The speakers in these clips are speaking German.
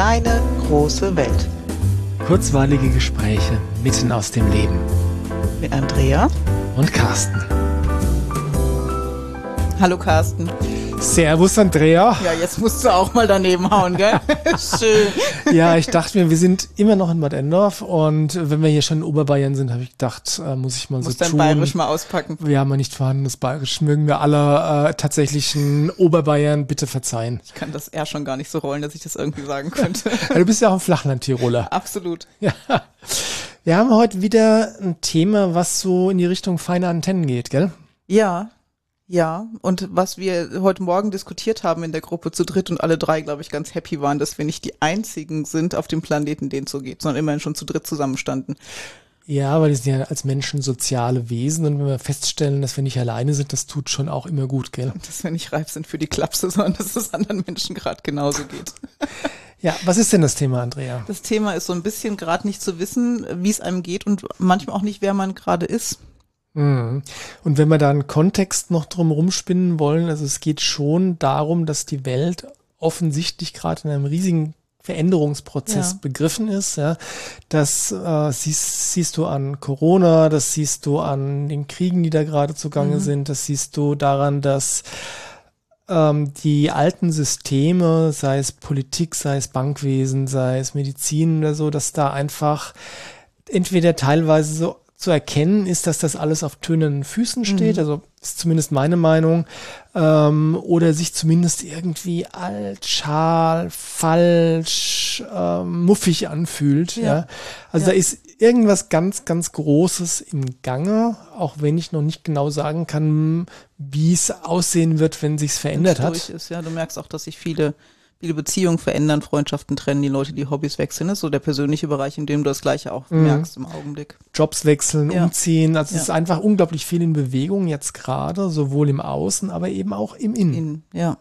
kleine, große Welt. Kurzweilige Gespräche mitten aus dem Leben. Mit Andrea und Carsten. Hallo Carsten. Servus Andrea. Ja, jetzt musst du auch mal daneben hauen, gell? Schön. Ja, ich dachte mir, wir sind immer noch in Bad Endorf und wenn wir hier schon in Oberbayern sind, habe ich gedacht, äh, muss ich mal muss so dein tun. Bayerisch mal auspacken. Wir haben ja nicht vorhandenes Bayerisch. Mögen wir alle äh, tatsächlichen Oberbayern bitte verzeihen. Ich kann das eher schon gar nicht so rollen, dass ich das irgendwie sagen könnte. Ja, du bist ja auch ein Flachland-Tiroler. Absolut. Ja. Wir haben heute wieder ein Thema, was so in die Richtung feine Antennen geht, gell? Ja, ja, und was wir heute Morgen diskutiert haben in der Gruppe zu dritt und alle drei, glaube ich, ganz happy waren, dass wir nicht die einzigen sind auf dem Planeten, denen es so geht, sondern immerhin schon zu dritt zusammenstanden. Ja, aber wir sind ja als Menschen soziale Wesen und wenn wir feststellen, dass wir nicht alleine sind, das tut schon auch immer gut, gell? Dass wir nicht reif sind für die Klapse, sondern dass es anderen Menschen gerade genauso geht. Ja, was ist denn das Thema, Andrea? Das Thema ist so ein bisschen gerade nicht zu wissen, wie es einem geht und manchmal auch nicht, wer man gerade ist. Mhm. Und wenn wir da einen Kontext noch drum rumspinnen wollen, also es geht schon darum, dass die Welt offensichtlich gerade in einem riesigen Veränderungsprozess Ja. begriffen ist. Ja. Das äh, siehst, siehst du an Corona, das siehst du an den Kriegen, die da gerade zugange Mhm. sind, das siehst du daran, dass ähm, die alten Systeme, sei es Politik, sei es Bankwesen, sei es Medizin oder so, dass da einfach entweder teilweise so zu erkennen ist, dass das alles auf tönernen Füßen steht, also ist zumindest meine Meinung, ähm, oder sich zumindest irgendwie alt, schal, falsch, ähm, muffig anfühlt. Ja. Ja. Also Ja. da ist irgendwas ganz, ganz Großes im Gange, auch wenn ich noch nicht genau sagen kann, wie es aussehen wird, wenn sich's verändert hat. Ist, ja, du merkst auch, dass sich viele, viele Beziehungen verändern, Freundschaften trennen, die Leute, die Hobbys wechseln. Das ist so der persönliche Bereich, in dem du das Gleiche auch Mhm. merkst im Augenblick. Jobs wechseln, Ja. umziehen. Also es Ja. ist einfach unglaublich viel in Bewegung jetzt gerade, sowohl im Außen, aber eben auch im Innen. In, ja.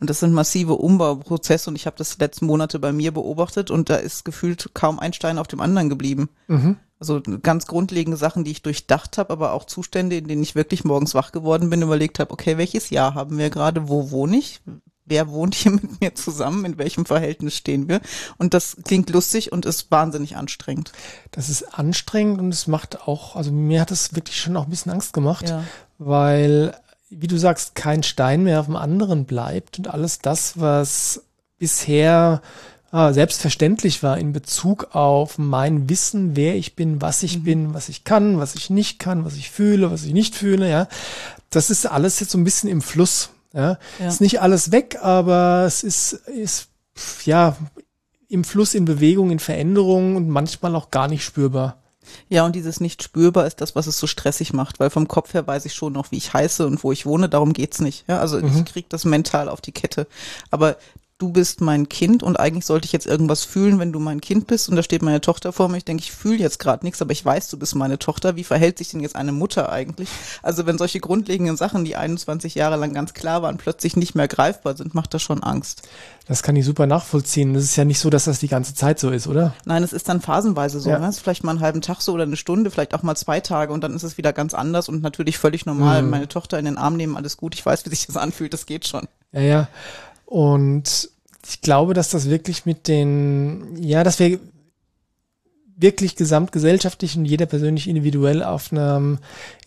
Und das sind massive Umbauprozesse und ich habe das die letzten Monate bei mir beobachtet und da ist gefühlt kaum ein Stein auf dem anderen geblieben. Mhm. Also ganz grundlegende Sachen, die ich durchdacht habe, aber auch Zustände, in denen ich wirklich morgens wach geworden bin, überlegt habe, okay, welches Jahr haben wir gerade, wo wohne ich? Wer wohnt hier mit mir zusammen? In welchem Verhältnis stehen wir? Und das klingt lustig und ist wahnsinnig anstrengend. Das ist anstrengend und es macht auch, also mir hat es wirklich schon auch ein bisschen Angst gemacht, Ja. weil, wie du sagst, kein Stein mehr auf dem anderen bleibt und alles das, was bisher ah, selbstverständlich war in Bezug auf mein Wissen, wer ich bin, was ich Mhm. bin, was ich kann, was ich nicht kann, was ich fühle, was ich nicht fühle, ja. Das ist alles jetzt so ein bisschen im Fluss, ja. Ja. Ist nicht alles weg, aber es ist, ist, ja, im Fluss, in Bewegung, in Veränderung und manchmal auch gar nicht spürbar. Ja, und dieses nicht spürbar ist das, was es so stressig macht, weil vom Kopf her weiß ich schon noch, wie ich heiße und wo ich wohne, darum geht's nicht. Ja, also ich krieg das mental auf die Kette. Aber du bist mein Kind und eigentlich sollte ich jetzt irgendwas fühlen, wenn du mein Kind bist und da steht meine Tochter vor mir. Ich denke, ich fühle jetzt gerade nichts, aber ich weiß, du bist meine Tochter. Wie verhält sich denn jetzt eine Mutter eigentlich? Also wenn solche grundlegenden Sachen, die 21 Jahre lang ganz klar waren, plötzlich nicht mehr greifbar sind, macht das schon Angst. Das kann ich super nachvollziehen. Das ist ja nicht so, dass das die ganze Zeit so ist, oder? Nein, es ist dann phasenweise so. Ja. Ne? Vielleicht mal einen halben Tag so oder eine Stunde, vielleicht auch mal zwei Tage und dann ist es wieder ganz anders und natürlich völlig normal. Mhm. Meine Tochter in den Arm nehmen, alles gut. Ich weiß, wie sich das anfühlt, das geht schon. Ja, ja. Und ich glaube, dass das wirklich mit den, ja, dass wir wirklich gesamtgesellschaftlich und jeder persönlich individuell auf einem,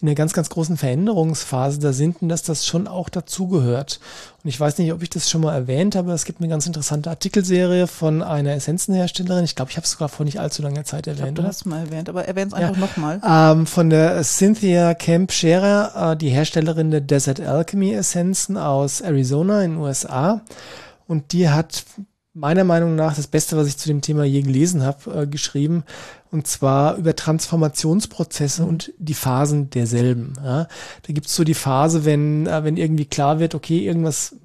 in einer ganz, ganz großen Veränderungsphase da sind und dass das schon auch dazugehört. Und ich weiß nicht, ob ich das schon mal erwähnt habe, es gibt eine ganz interessante Artikelserie von einer Essenzenherstellerin. Ich glaube, ich habe es sogar vor nicht allzu langer Zeit Ich glaub, erwähnt, du hast es mal erwähnt, aber erwähn es Ja. einfach nochmal. Ähm, von der Cynthia Camp Scherer, äh, die Herstellerin der Desert Alchemy Essenzen aus Arizona in den USA. Und die hat meiner Meinung nach das Beste, was ich zu dem Thema je gelesen habe, äh, geschrieben. Und zwar über Transformationsprozesse und die Phasen derselben. Ja. Da gibt's so die Phase, wenn, äh, wenn irgendwie klar wird, okay, irgendwas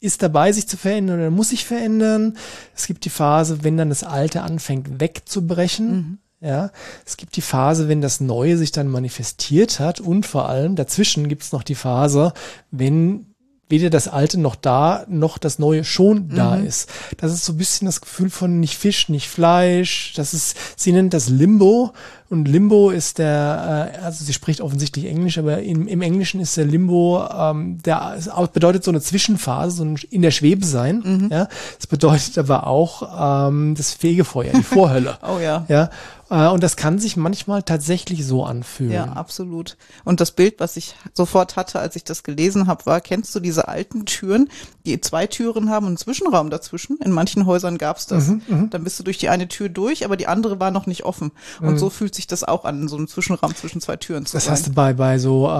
ist dabei, sich zu verändern oder muss sich verändern. Es gibt die Phase, wenn dann das Alte anfängt wegzubrechen. Ja, es gibt die Phase, wenn das Neue sich dann manifestiert hat und vor allem dazwischen gibt es noch die Phase, wenn weder das Alte noch da, noch das Neue schon da ist. Das ist so ein bisschen das Gefühl von nicht Fisch, nicht Fleisch. Das ist, sie nennt das Limbo. Und Limbo ist der, äh, also sie spricht offensichtlich Englisch, aber im, im Englischen ist der Limbo, ähm, der bedeutet so eine Zwischenphase, so ein in der Schwebe sein. Mhm. Ja, das bedeutet aber auch ähm, das Fegefeuer, die Vorhölle. oh ja. Ja. Äh, und das kann sich manchmal tatsächlich so anfühlen. Ja, absolut. Und das Bild, was ich sofort hatte, als ich das gelesen habe, war, kennst du diese alten Türen, die zwei Türen haben und einen Zwischenraum dazwischen? In manchen Häusern gab's das. Mhm, mhm, Dann bist du durch die eine Tür durch, aber die andere war noch nicht offen. Und mhm. so fühlt sich das auch an, in so einem Zwischenraum zwischen zwei Türen zu Das sein. hast du bei, bei so äh,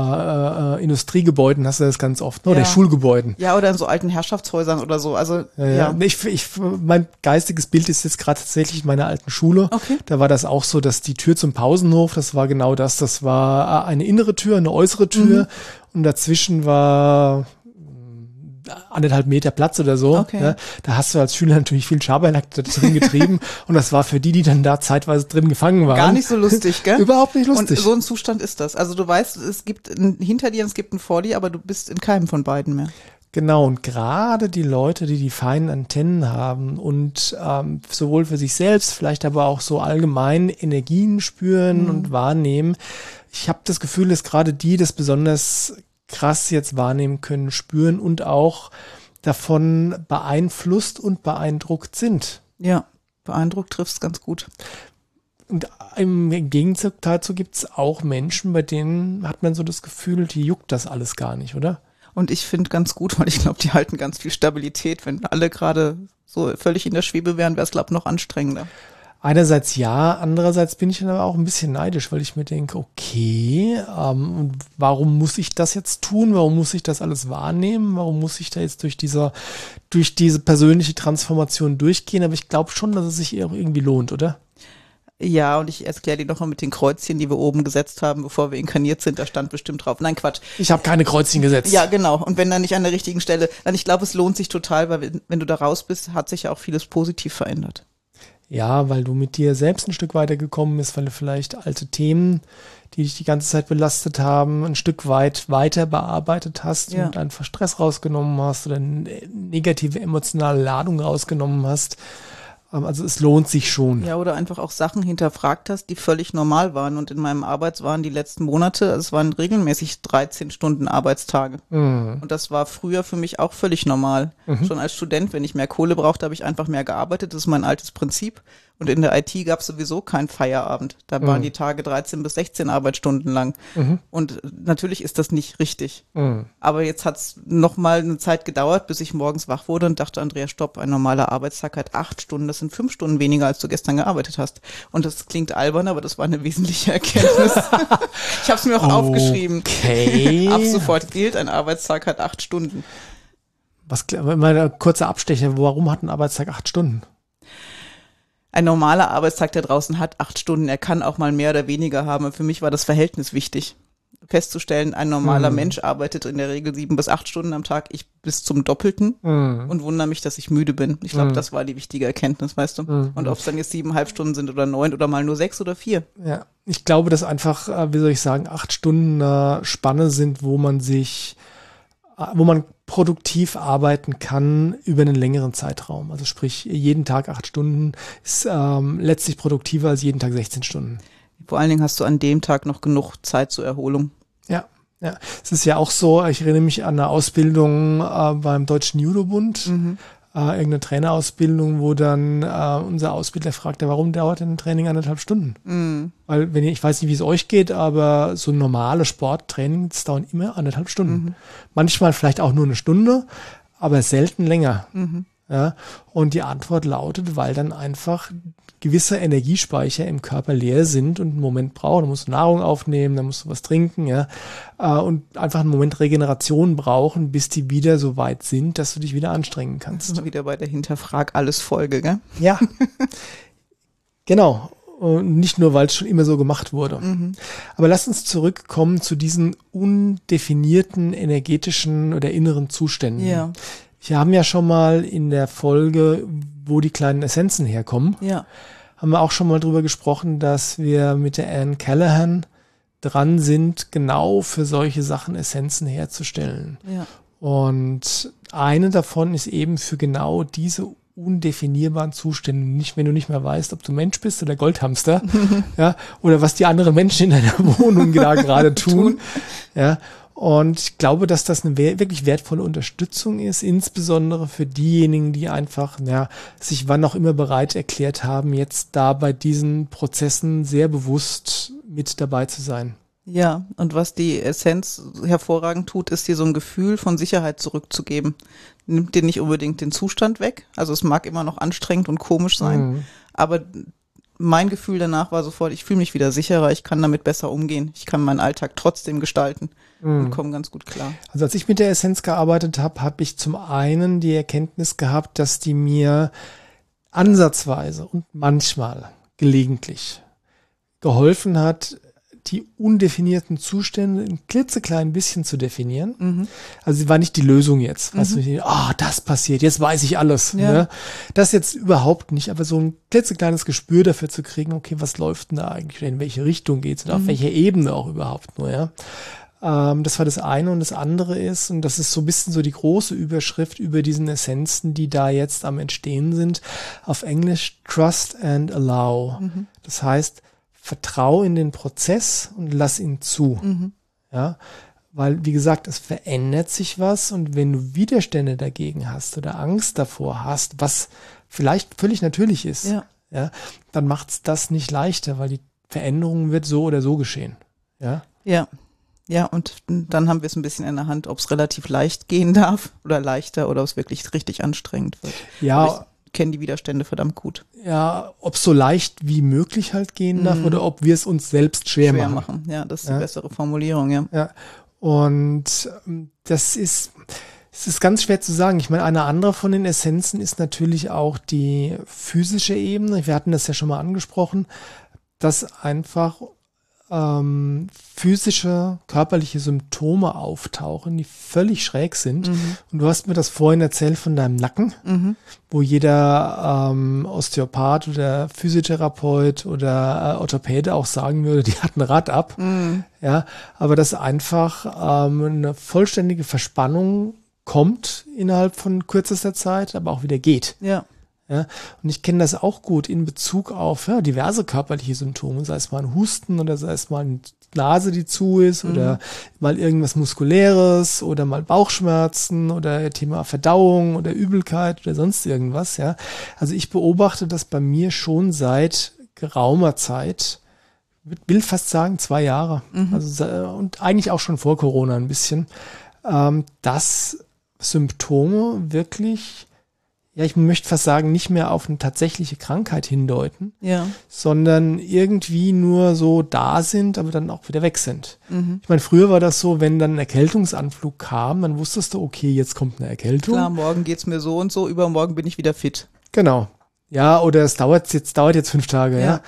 äh, Industriegebäuden, hast du das ganz oft, ne? oder ja. Schulgebäuden. Ja, oder in so alten Herrschaftshäusern oder so. Also, ja. ja. Ich, ich, mein geistiges Bild ist jetzt gerade tatsächlich meine alten Schule. Okay. Da war das auch so, dass die Tür zum Pausenhof, das war genau das. Das war äh, eine innere Tür, eine äußere Tür mhm. und dazwischen war äh, anderthalb Meter Platz oder so. Okay. Ja, da hast du als Schüler natürlich viel Schabernack drin getrieben und das war für die, die dann da zeitweise drin gefangen waren. Gar nicht so lustig, gell? Überhaupt nicht lustig. Und so ein Zustand ist das. Also du weißt, es gibt hinter dir und es gibt einen vor dir, aber du bist in keinem von beiden mehr. Genau, und gerade die Leute, die die feinen Antennen haben und ähm, sowohl für sich selbst, vielleicht aber auch so allgemein Energien spüren mhm. und wahrnehmen, ich habe das Gefühl, dass gerade die das besonders krass jetzt wahrnehmen können, spüren und auch davon beeinflusst und beeindruckt sind. Ja, beeindruckt trifft es ganz gut. Und im Gegenzug dazu gibt es auch Menschen, bei denen hat man so das Gefühl, die juckt das alles gar nicht, oder? Und ich finde ganz gut, weil ich glaube, die halten ganz viel Stabilität. Wenn alle gerade so völlig in der Schwebe wären, wäre es, glaube ich, noch anstrengender. Einerseits ja, andererseits bin ich dann aber auch ein bisschen neidisch, weil ich mir denke, okay, ähm, warum muss ich das jetzt tun? Warum muss ich das alles wahrnehmen? Warum muss ich da jetzt durch dieser, durch diese persönliche Transformation durchgehen? Aber ich glaube schon, dass es sich irgendwie lohnt, oder? Ja, und ich erkläre dir nochmal mit den Kreuzchen, die wir oben gesetzt haben, bevor wir inkarniert sind. Da stand bestimmt drauf. Nein, Quatsch. Ich habe keine Kreuzchen gesetzt. Ja, genau. Und wenn dann nicht an der richtigen Stelle, dann ich glaube, es lohnt sich total, weil wenn du da raus bist, hat sich ja auch vieles positiv verändert. Ja, weil du mit dir selbst ein Stück weiter gekommen bist, weil du vielleicht alte Themen, die dich die ganze Zeit belastet haben, ein Stück weit weiter bearbeitet hast ja. und einfach Stress rausgenommen hast oder eine negative emotionale Ladung rausgenommen hast also es lohnt sich schon. Ja, oder einfach auch Sachen hinterfragt hast, die völlig normal waren. Und in meinem Arbeitswahn die letzten Monate, es waren regelmäßig 13 Stunden Arbeitstage. Mhm. Und das war früher für mich auch völlig normal. Mhm. Schon als Student, wenn ich mehr Kohle brauchte, habe ich einfach mehr gearbeitet. Das ist mein altes Prinzip. Und in der IT gab es sowieso keinen Feierabend. Da waren mhm. die Tage 13 bis 16 Arbeitsstunden lang. Mhm. Und natürlich ist das nicht richtig. Mhm. Aber jetzt hat es nochmal eine Zeit gedauert, bis ich morgens wach wurde und dachte, Andrea, stopp, ein normaler Arbeitstag hat acht Stunden. Das sind fünf Stunden weniger, als du gestern gearbeitet hast. Und das klingt albern, aber das war eine wesentliche Erkenntnis. ich habe es mir auch okay. aufgeschrieben. Okay. Ab sofort gilt, ein Arbeitstag hat acht Stunden. Was, mal ein kurzer Abstecher, warum hat ein Arbeitstag acht Stunden? Ein normaler Arbeitstag da draußen hat acht Stunden. Er kann auch mal mehr oder weniger haben. Für mich war das Verhältnis wichtig. Festzustellen, ein normaler mhm. Mensch arbeitet in der Regel sieben bis acht Stunden am Tag, ich bis zum Doppelten mhm. und wundere mich, dass ich müde bin. Ich glaube, mhm. das war die wichtige Erkenntnis, weißt du? Mhm. Und ob es dann jetzt siebeneinhalb Stunden sind oder neun oder mal nur sechs oder vier. Ja, ich glaube, dass einfach, äh, wie soll ich sagen, acht Stunden äh, Spanne sind, wo man sich wo man produktiv arbeiten kann über einen längeren Zeitraum. Also sprich, jeden Tag acht Stunden ist ähm, letztlich produktiver als jeden Tag 16 Stunden. Vor allen Dingen hast du an dem Tag noch genug Zeit zur Erholung. Ja, ja. Es ist ja auch so, ich erinnere mich an eine Ausbildung äh, beim Deutschen Judobund. Mhm äh, irgendeine Trainerausbildung, wo dann äh, unser Ausbilder fragte, warum dauert denn ein Training anderthalb Stunden? Mhm. Weil, wenn ihr, ich weiß nicht, wie es euch geht, aber so normale Sporttrainings dauern immer anderthalb Stunden. Mhm. Manchmal vielleicht auch nur eine Stunde, aber selten länger. Mhm. Ja, und die Antwort lautet, weil dann einfach gewisse Energiespeicher im Körper leer sind und einen Moment brauchen. Dann musst du Nahrung aufnehmen, dann musst du was trinken, ja. Äh, und einfach einen Moment Regeneration brauchen, bis die wieder so weit sind, dass du dich wieder anstrengen kannst. Das ist wieder bei der Hinterfrag alles Folge, gell? Ja. genau. Und nicht nur, weil es schon immer so gemacht wurde. Mhm. Aber lass uns zurückkommen zu diesen undefinierten energetischen oder inneren Zuständen. Ja. Wir haben ja schon mal in der Folge, wo die kleinen Essenzen herkommen, ja. haben wir auch schon mal drüber gesprochen, dass wir mit der Anne Callahan dran sind, genau für solche Sachen Essenzen herzustellen. Ja. Und eine davon ist eben für genau diese undefinierbaren Zuständen. Nicht, wenn du nicht mehr weißt, ob du Mensch bist oder Goldhamster, ja, oder was die anderen Menschen in deiner Wohnung da gerade tun, ja. Und ich glaube, dass das eine wirklich wertvolle Unterstützung ist, insbesondere für diejenigen, die einfach, ja, sich wann auch immer bereit erklärt haben, jetzt da bei diesen Prozessen sehr bewusst mit dabei zu sein. Ja, und was die Essenz hervorragend tut, ist dir so ein Gefühl von Sicherheit zurückzugeben. Nimmt dir nicht unbedingt den Zustand weg. Also es mag immer noch anstrengend und komisch sein, mhm. aber mein Gefühl danach war sofort, ich fühle mich wieder sicherer, ich kann damit besser umgehen, ich kann meinen Alltag trotzdem gestalten mhm. und komme ganz gut klar. Also als ich mit der Essenz gearbeitet habe, habe ich zum einen die Erkenntnis gehabt, dass die mir ansatzweise und manchmal gelegentlich geholfen hat, die undefinierten Zustände ein klitzeklein bisschen zu definieren. Mhm. Also sie war nicht die Lösung jetzt. Was mhm. ah, oh, das passiert, jetzt weiß ich alles. Ja. Ne? Das jetzt überhaupt nicht, aber so ein klitzekleines Gespür dafür zu kriegen, okay, was läuft denn da eigentlich, in welche Richtung geht's und mhm. auf welcher Ebene auch überhaupt nur, ja. Ähm, das war das eine und das andere ist, und das ist so ein bisschen so die große Überschrift über diesen Essenzen, die da jetzt am Entstehen sind, auf Englisch Trust and Allow. Mhm. Das heißt, vertrau in den Prozess und lass ihn zu. Mhm. Ja, weil, wie gesagt, es verändert sich was und wenn du Widerstände dagegen hast oder Angst davor hast, was vielleicht völlig natürlich ist, ja, ja dann macht's das nicht leichter, weil die Veränderung wird so oder so geschehen. Ja. Ja. Ja, und dann haben wir es ein bisschen in der Hand, ob es relativ leicht gehen darf oder leichter oder ob es wirklich richtig anstrengend wird. Ja, kenne die Widerstände verdammt gut. Ja, ob so leicht wie möglich halt gehen darf mm. oder ob wir es uns selbst schwer, schwer machen. machen. Ja, das ist ja. die bessere Formulierung, ja. Ja. Und ähm, das ist, es ist ganz schwer zu sagen. Ich meine, eine andere von den Essenzen ist natürlich auch die physische Ebene. Wir hatten das ja schon mal angesprochen, dass einfach ähm, physische, körperliche Symptome auftauchen, die völlig schräg sind. Mhm. Und du hast mir das vorhin erzählt von deinem Nacken, mhm. wo jeder ähm, Osteopath oder Physiotherapeut oder äh, Orthopäde auch sagen würde, die hat ein Rad ab. Mhm. Ja, aber dass einfach ähm, eine vollständige Verspannung kommt innerhalb von kürzester Zeit, aber auch wieder geht. Ja. Ja, und ich kenne das auch gut in Bezug auf ja, diverse körperliche Symptome, sei es mal ein Husten oder sei es mal eine Nase, die zu ist mhm. oder mal irgendwas Muskuläres oder mal Bauchschmerzen oder Thema Verdauung oder Übelkeit oder sonst irgendwas. Ja, also ich beobachte das bei mir schon seit geraumer Zeit, will fast sagen zwei Jahre, mhm. also und eigentlich auch schon vor Corona ein bisschen, ähm, dass Symptome wirklich ja, ich möchte fast sagen, nicht mehr auf eine tatsächliche Krankheit hindeuten, ja. sondern irgendwie nur so da sind, aber dann auch wieder weg sind. Mhm. Ich meine, früher war das so, wenn dann ein Erkältungsanflug kam, dann wusstest du, okay, jetzt kommt eine Erkältung. Klar, morgen geht's mir so und so, übermorgen bin ich wieder fit. Genau. Ja, oder es dauert jetzt, dauert jetzt fünf Tage, ja. ja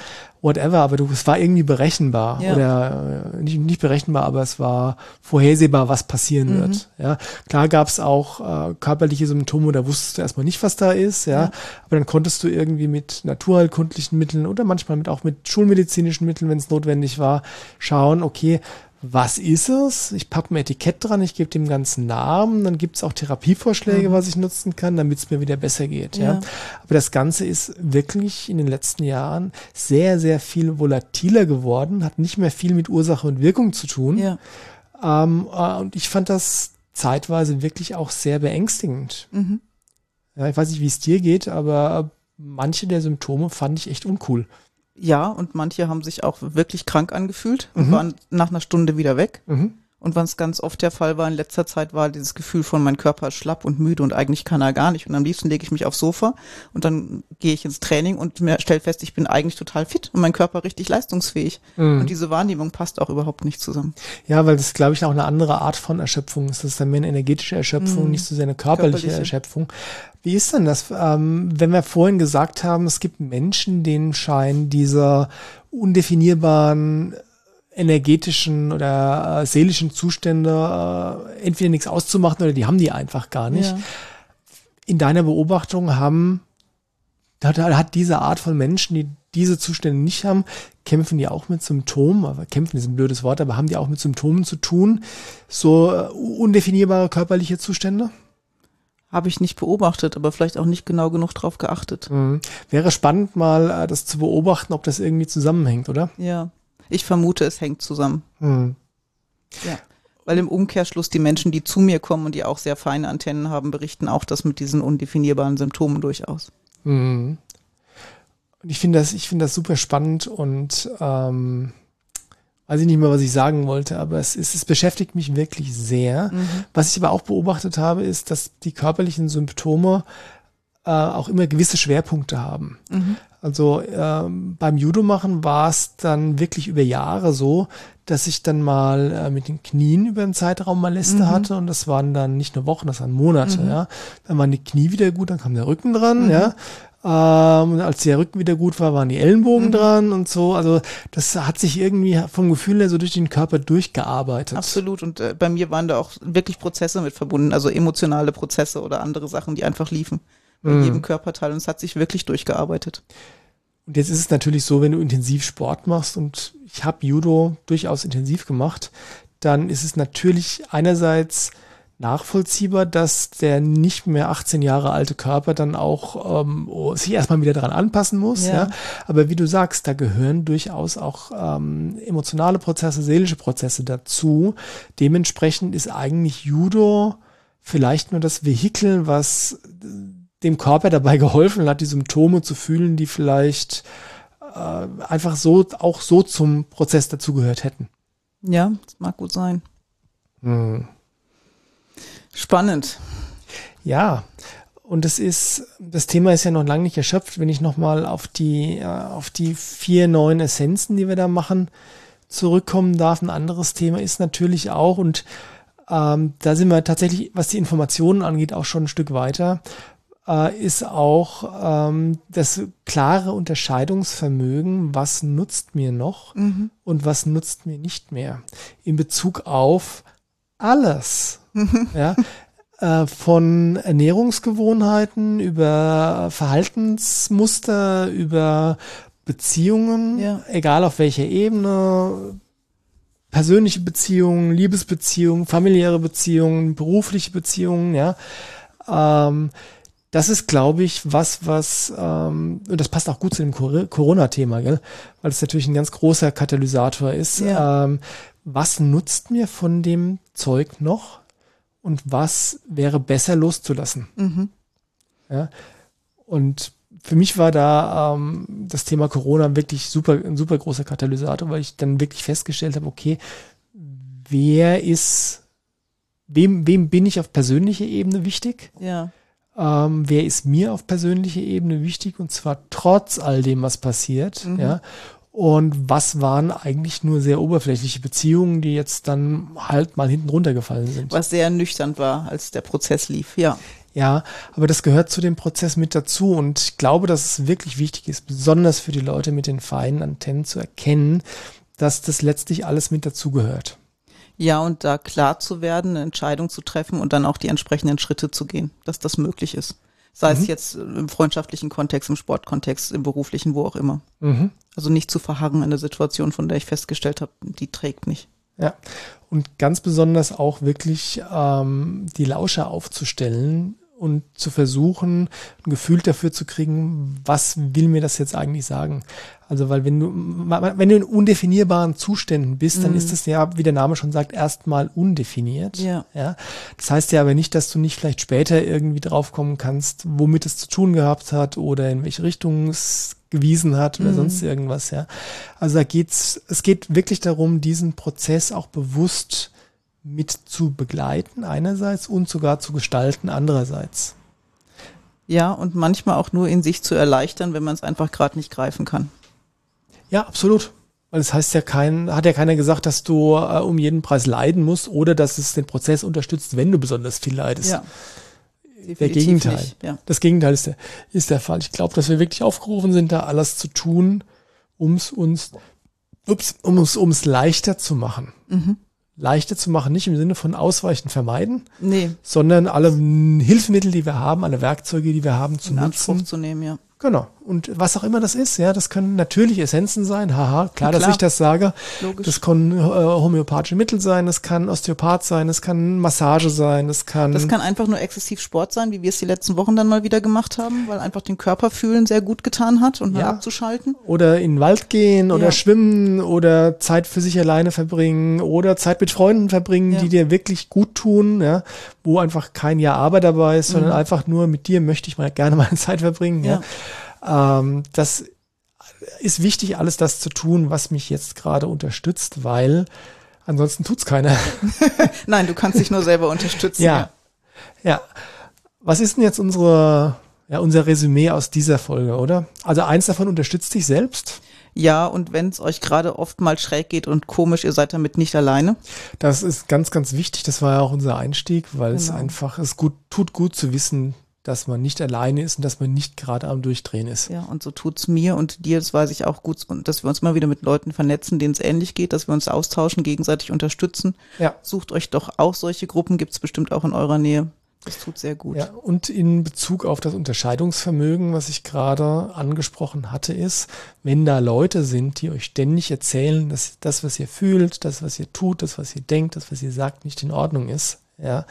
whatever, aber du, es war irgendwie berechenbar ja. oder äh, nicht, nicht berechenbar, aber es war vorhersehbar, was passieren mhm. wird. Ja, klar gab es auch äh, körperliche Symptome, da wusstest du erstmal nicht, was da ist, ja? ja, aber dann konntest du irgendwie mit naturheilkundlichen Mitteln oder manchmal mit auch mit schulmedizinischen Mitteln, wenn es notwendig war, schauen, okay, was ist es? Ich packe ein Etikett dran, ich gebe dem ganzen Namen, dann gibt es auch Therapievorschläge, mhm. was ich nutzen kann, damit es mir wieder besser geht. Ja. ja. Aber das Ganze ist wirklich in den letzten Jahren sehr, sehr viel volatiler geworden, hat nicht mehr viel mit Ursache und Wirkung zu tun. Ja. Ähm, äh, und ich fand das zeitweise wirklich auch sehr beängstigend. Mhm. Ja, ich weiß nicht, wie es dir geht, aber manche der Symptome fand ich echt uncool. Ja, und manche haben sich auch wirklich krank angefühlt und mhm. waren nach einer Stunde wieder weg. Mhm. Und was ganz oft der Fall war in letzter Zeit, war dieses Gefühl von, mein Körper ist schlapp und müde und eigentlich kann er gar nicht. Und am liebsten lege ich mich aufs Sofa und dann gehe ich ins Training und stelle fest, ich bin eigentlich total fit und mein Körper richtig leistungsfähig. Mhm. Und diese Wahrnehmung passt auch überhaupt nicht zusammen. Ja, weil das, glaube ich, auch eine andere Art von Erschöpfung ist. Das ist dann mehr eine energetische Erschöpfung, mhm. nicht so sehr eine körperliche, körperliche. Erschöpfung. Wie ist denn das, ähm, wenn wir vorhin gesagt haben, es gibt Menschen, denen scheinen dieser undefinierbaren energetischen oder äh, seelischen Zustände äh, entweder nichts auszumachen oder die haben die einfach gar nicht. Ja. In deiner Beobachtung haben hat, hat diese Art von Menschen, die diese Zustände nicht haben, kämpfen die auch mit Symptomen, aber kämpfen ist ein blödes Wort, aber haben die auch mit Symptomen zu tun, so äh, undefinierbare körperliche Zustände? Habe ich nicht beobachtet, aber vielleicht auch nicht genau genug drauf geachtet. Mhm. Wäre spannend mal äh, das zu beobachten, ob das irgendwie zusammenhängt, oder? Ja, ich vermute, es hängt zusammen. Mhm. Ja. Weil im Umkehrschluss die Menschen, die zu mir kommen und die auch sehr feine Antennen haben, berichten auch das mit diesen undefinierbaren Symptomen durchaus. Mhm. Und ich finde das, ich finde das super spannend und ähm, weiß ich nicht mehr, was ich sagen wollte, aber es, ist, es beschäftigt mich wirklich sehr. Mhm. Was ich aber auch beobachtet habe, ist, dass die körperlichen Symptome äh, auch immer gewisse Schwerpunkte haben. Mhm. Also ähm, beim Judo machen war es dann wirklich über Jahre so, dass ich dann mal äh, mit den Knien über einen Zeitraum mal Läste Mhm. hatte und das waren dann nicht nur Wochen, das waren Monate, Mhm. ja. Dann waren die Knie wieder gut, dann kam der Rücken dran, Mhm. ja. Ähm, und als der Rücken wieder gut war, waren die Ellenbogen Mhm. dran und so. Also das hat sich irgendwie vom Gefühl her so durch den Körper durchgearbeitet. Absolut. Und äh, bei mir waren da auch wirklich Prozesse mit verbunden, also emotionale Prozesse oder andere Sachen, die einfach liefen bei Mhm. jedem Körperteil. Und es hat sich wirklich durchgearbeitet. Und jetzt ist es natürlich so, wenn du intensiv Sport machst und ich habe Judo durchaus intensiv gemacht, dann ist es natürlich einerseits nachvollziehbar, dass der nicht mehr 18 Jahre alte Körper dann auch ähm, oh, sich erstmal wieder daran anpassen muss. Ja. Ja. Aber wie du sagst, da gehören durchaus auch ähm, emotionale Prozesse, seelische Prozesse dazu. Dementsprechend ist eigentlich Judo vielleicht nur das Vehikel, was dem Körper dabei geholfen hat, die Symptome zu fühlen, die vielleicht äh, einfach so auch so zum Prozess dazugehört hätten. Ja, das mag gut sein. Spannend. Ja, und das ist, das Thema ist ja noch lange nicht erschöpft, wenn ich nochmal auf die, äh, auf die vier neuen Essenzen, die wir da machen, zurückkommen darf. Ein anderes Thema ist natürlich auch, und ähm, da sind wir tatsächlich, was die Informationen angeht, auch schon ein Stück weiter, äh, ist auch ähm, das klare Unterscheidungsvermögen, was nutzt mir noch Mhm. und was nutzt mir nicht mehr in Bezug auf alles. ja, äh, von Ernährungsgewohnheiten über Verhaltensmuster, über Beziehungen, Ja. egal auf welcher Ebene, persönliche Beziehungen, Liebesbeziehungen, familiäre Beziehungen, berufliche Beziehungen, ja. Ähm, das ist, glaube ich, was, was, ähm, und das passt auch gut zu dem Cor- Corona-Thema, gell? Weil es natürlich ein ganz großer Katalysator ist. Ja. Ähm, was nutzt mir von dem Zeug noch und was wäre besser loszulassen? Mhm. Ja? Und für mich war da ähm, das Thema Corona wirklich super, ein super großer Katalysator, weil ich dann wirklich festgestellt habe, okay, wer ist, wem, wem bin ich auf persönlicher Ebene wichtig? Ja. Ähm, wer ist mir auf persönlicher Ebene wichtig und zwar trotz all dem, was passiert, Mhm. ja. Und was waren eigentlich nur sehr oberflächliche Beziehungen, die jetzt dann halt mal hinten runtergefallen sind. Was sehr nüchtern war, als der Prozess lief. Ja. Ja, aber das gehört zu dem Prozess mit dazu und ich glaube, dass es wirklich wichtig ist, besonders für die Leute mit den feinen Antennen zu erkennen, dass das letztlich alles mit dazugehört. Ja, und da klar zu werden, eine Entscheidung zu treffen und dann auch die entsprechenden Schritte zu gehen, dass das möglich ist. Sei Mhm. es jetzt im freundschaftlichen Kontext, im Sportkontext, im beruflichen, wo auch immer. Mhm. Also nicht zu verharren in einer Situation, von der ich festgestellt habe, die trägt nicht. Ja, und ganz besonders auch wirklich ähm, die Lauscher aufzustellen und zu versuchen, ein Gefühl dafür zu kriegen, was will mir das jetzt eigentlich sagen? Also, weil wenn du, wenn du in undefinierbaren Zuständen bist, dann Mhm. ist es ja, wie der Name schon sagt, erstmal undefiniert. Ja. ja. Das heißt ja aber nicht, dass du nicht vielleicht später irgendwie draufkommen kannst, womit es zu tun gehabt hat oder in welche Richtung es gewiesen hat oder Mhm. sonst irgendwas, ja. Also da geht's, es geht wirklich darum, diesen Prozess auch bewusst mit zu begleiten einerseits und sogar zu gestalten andererseits. Ja, und manchmal auch nur in sich zu erleichtern, wenn man es einfach gerade nicht greifen kann. Ja, absolut. Weil es heißt ja kein, hat ja keiner gesagt, dass du äh, um jeden Preis leiden musst oder dass es den Prozess unterstützt, wenn du besonders viel leidest. Ja. Der Gegenteil. nicht, Ja. Das Gegenteil ist der, ist der Fall. Ich glaube, dass wir wirklich aufgerufen sind, da alles zu tun, ums uns, ups, um es ums leichter zu machen. Mhm. Leichter zu machen, nicht im Sinne von ausweichen, vermeiden, Nee, sondern alle Hilfsmittel, die wir haben, alle Werkzeuge, die wir haben, zu in Anspruch nutzen. zu nehmen, ja. Genau. Und was auch immer das ist, ja, das können natürlich Essenzen sein, haha, klar, klar. dass ich das sage. Logisch. Das können äh, homöopathische Mittel sein, das kann Osteopath sein, das kann Massage sein, das kann. Das kann einfach nur exzessiv Sport sein, wie wir es die letzten Wochen dann mal wieder gemacht haben, weil einfach den Körper fühlen sehr gut getan hat und ja. abzuschalten. Oder in den Wald gehen oder ja. schwimmen oder Zeit für sich alleine verbringen oder Zeit mit Freunden verbringen, ja. die dir wirklich gut tun, ja, wo einfach kein Jahr Arbeit dabei ist, sondern mhm. einfach nur mit dir möchte ich mal gerne meine Zeit verbringen, ja. Ähm, das ist wichtig, alles das zu tun, was mich jetzt gerade unterstützt, weil ansonsten tut's keiner. Nein, du kannst dich nur selber unterstützen. Ja. ja. Ja. Was ist denn jetzt unsere, ja, unser Resümee aus dieser Folge, oder? Also eins davon unterstützt dich selbst. Ja, und wenn es euch gerade oft mal schräg geht und komisch, ihr seid damit nicht alleine. Das ist ganz, ganz wichtig. Das war ja auch unser Einstieg, weil genau. es einfach, es gut, tut gut zu wissen, dass man nicht alleine ist und dass man nicht gerade am Durchdrehen ist. Ja, und so tut's mir und dir, das weiß ich auch gut, und dass wir uns mal wieder mit Leuten vernetzen, denen es ähnlich geht, dass wir uns austauschen, gegenseitig unterstützen. Ja. Sucht euch doch auch solche Gruppen, gibt's bestimmt auch in eurer Nähe. Das tut sehr gut. Ja, und in Bezug auf das Unterscheidungsvermögen, was ich gerade angesprochen hatte, ist, wenn da Leute sind, die euch ständig erzählen, dass das, was ihr fühlt, das, was ihr tut, das, was ihr denkt, das, was ihr sagt, nicht in Ordnung ist, ja,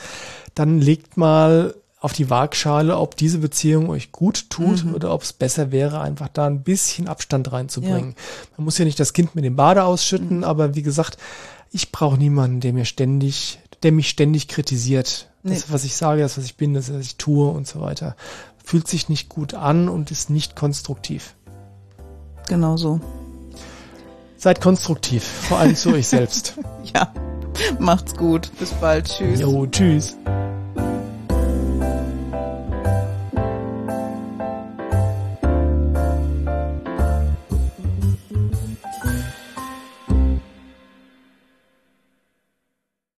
dann legt mal auf die Waagschale, ob diese Beziehung euch gut tut mhm. oder ob es besser wäre, einfach da ein bisschen Abstand reinzubringen. Ja. Man muss ja nicht das Kind mit dem Bade ausschütten, mhm. aber wie gesagt, ich brauche niemanden, der mir ständig, der mich ständig kritisiert. Nee. Das, was ich sage, das, was ich bin, das, was ich tue und so weiter. Fühlt sich nicht gut an und ist nicht konstruktiv. Genau so. Seid konstruktiv, vor allem zu euch selbst. Ja, macht's gut. Bis bald. Tschüss. Jo, tschüss.